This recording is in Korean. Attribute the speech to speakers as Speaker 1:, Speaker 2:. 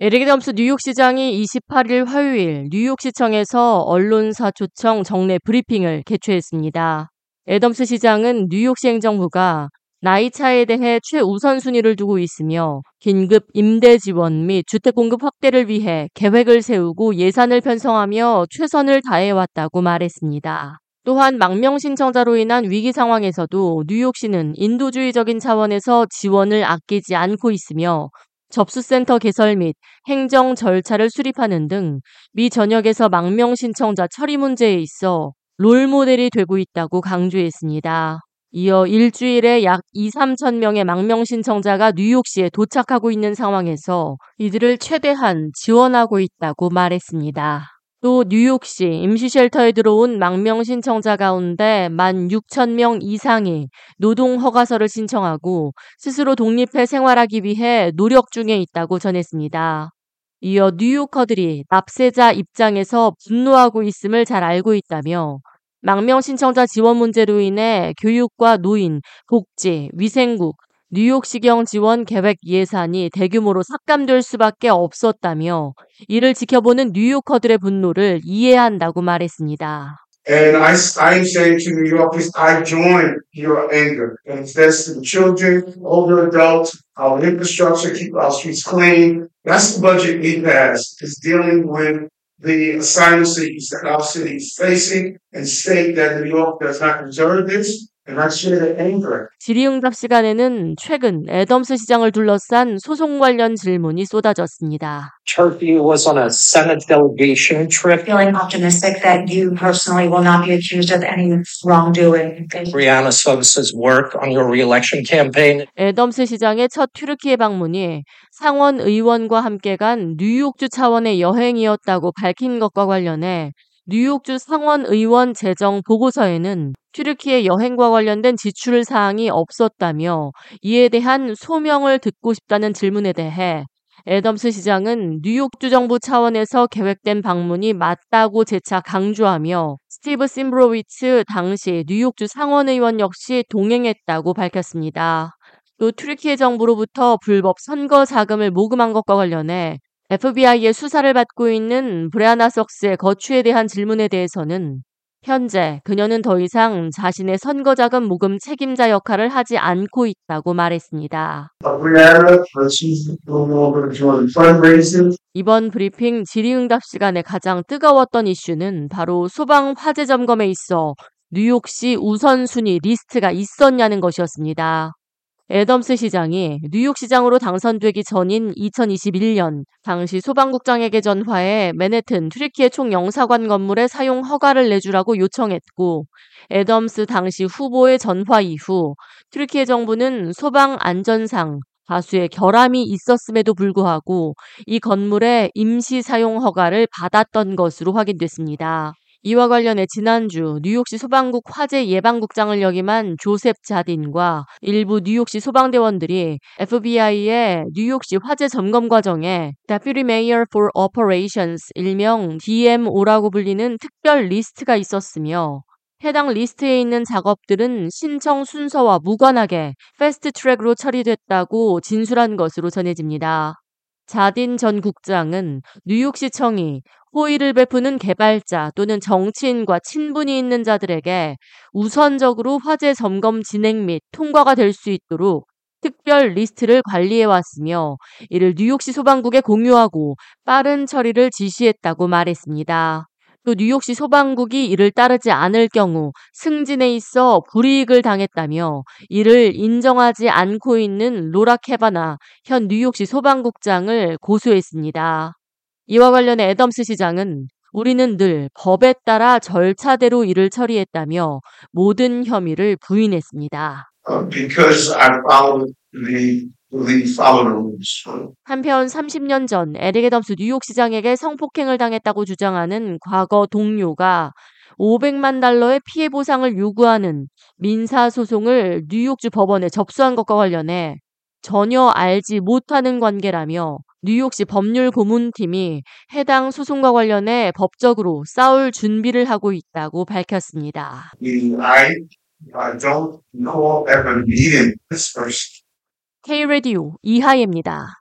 Speaker 1: 에릭 덤스 뉴욕 시장이 28일 화요일 뉴욕시청에서 언론사 초청 정례 브리핑을 개최했습니다. 애덤스 시장은 뉴욕시 행정부가 나이 차에 대해 최우선 순위를 두고 있으며 긴급 임대 지원 및 주택 공급 확대를 위해 계획을 세우고 예산을 편성하며 최선을 다해왔다고 말했습니다. 또한 망명 신청자로 인한 위기 상황에서도 뉴욕시는 인도주의적인 차원에서 지원을 아끼지 않고 있으며 접수센터 개설 및 행정 절차를 수립하는 등 미 전역에서 망명 신청자 처리 문제에 있어 롤모델이 되고 있다고 강조했습니다. 이어 일주일에 약 2, 3천 명의 망명 신청자가 뉴욕시에 도착하고 있는 상황에서 이들을 최대한 지원하고 있다고 말했습니다. 또 뉴욕시 임시쉘터에 들어온 망명 신청자 가운데 1만 6천 명 이상이 노동 허가서를 신청하고 스스로 독립해 생활하기 위해 노력 중에 있다고 전했습니다. 이어 뉴요커들이 납세자 입장에서 분노하고 있음을 잘 알고 있다며 망명 신청자 지원 문제로 인해 교육과 노인, 복지, 위생국, 뉴욕시경 지원 계획 예산이 대규모로 삭감될 수밖에 없었다며 이를 지켜보는 뉴요커들의 분노를 이해한다고 말했습니다.
Speaker 2: And I, I am saying to New Yorkers, I join your anger. And that's the children, older adults, our infrastructure, keep our streets clean. That's the budget we passed, is dealing with the asylum seekers that our city is facing and state that New York does not deserve this.
Speaker 1: 질의응답 시간에는 최근 애덤스 시장을 둘러싼 소송 관련 질문이 쏟아졌습니다.
Speaker 3: Turkey was on a Senate delegation trip.
Speaker 4: Feeling optimistic that you personally will not be accused of any wrongdoing.
Speaker 3: Brianna Suggs's work on your reelection campaign.
Speaker 1: 애덤스 시장의 첫 튀르키예 방문이 상원 의원과 함께 간 뉴욕주 차원의 여행이었다고 밝힌 것과 관련해 뉴욕주 상원의원 재정 보고서에는 튀르키예 여행과 관련된 지출 사항이 없었다며 이에 대한 소명을 듣고 싶다는 질문에 대해 애덤스 시장은 뉴욕주 정부 차원에서 계획된 방문이 맞다고 재차 강조하며 스티브 심브로위츠 당시 뉴욕주 상원의원 역시 동행했다고 밝혔습니다. 또 튀르키예 정부로부터 불법 선거 자금을 모금한 것과 관련해 FBI의 수사를 받고 있는 브레아나 석스의 거취에 대한 질문에 대해서는 현재 그녀는 더 이상 자신의 선거 자금 모금 책임자 역할을 하지 않고 있다고 말했습니다. 이번 브리핑 질의응답 시간에 가장 뜨거웠던 이슈는 바로 소방 화재 점검에 있어 뉴욕시 우선순위 리스트가 있었냐는 것이었습니다. 애덤스 시장이 뉴욕 시장으로 당선되기 전인 2021년 당시 소방국장에게 전화해 맨해튼 튀르키예 총영사관 건물의 사용 허가를 내주라고 요청했고 애덤스 당시 후보의 전화 이후 튀르키예 정부는 소방 안전상 다수의 결함이 있었음에도 불구하고 이 건물의 임시 사용 허가를 받았던 것으로 확인됐습니다. 이와 관련해 지난주 뉴욕시 소방국 화재 예방국장을 역임한 조셉 자딘과 일부 뉴욕시 소방대원들이 FBI의 뉴욕시 화재 점검 과정에 Deputy Mayor for Operations 일명 DMO라고 불리는 특별 리스트가 있었으며 해당 리스트에 있는 작업들은 신청 순서와 무관하게 패스트 트랙으로 처리됐다고 진술한 것으로 전해집니다. 자딘 전 국장은 뉴욕시청이 호의를 베푸는 개발자 또는 정치인과 친분이 있는 자들에게 우선적으로 화재 점검 진행 및 통과가 될 수 있도록 특별 리스트를 관리해 왔으며 이를 뉴욕시 소방국에 공유하고 빠른 처리를 지시했다고 말했습니다. 또 뉴욕시 소방국이 이를 따르지 않을 경우 승진에 있어 불이익을 당했다며 이를 인정하지 않고 있는 로라 케바나 현 뉴욕시 소방국장을 고소했습니다. 이와 관련해 애덤스 시장은 우리는 늘 법에 따라 절차대로 일을 처리했다며 모든 혐의를 부인했습니다. 한편 30년 전 에릭 애덤스 뉴욕시장에게 성폭행을 당했다고 주장하는 과거 동료가 500만 달러의 피해 보상을 요구하는 민사 소송을 뉴욕주 법원에 접수한 것과 관련해 전혀 알지 못하는 관계라며 뉴욕시 법률 고문팀이 해당 소송과 관련해 법적으로 싸울 준비를 하고 있다고 밝혔습니다. K-Radio 이하예입니다.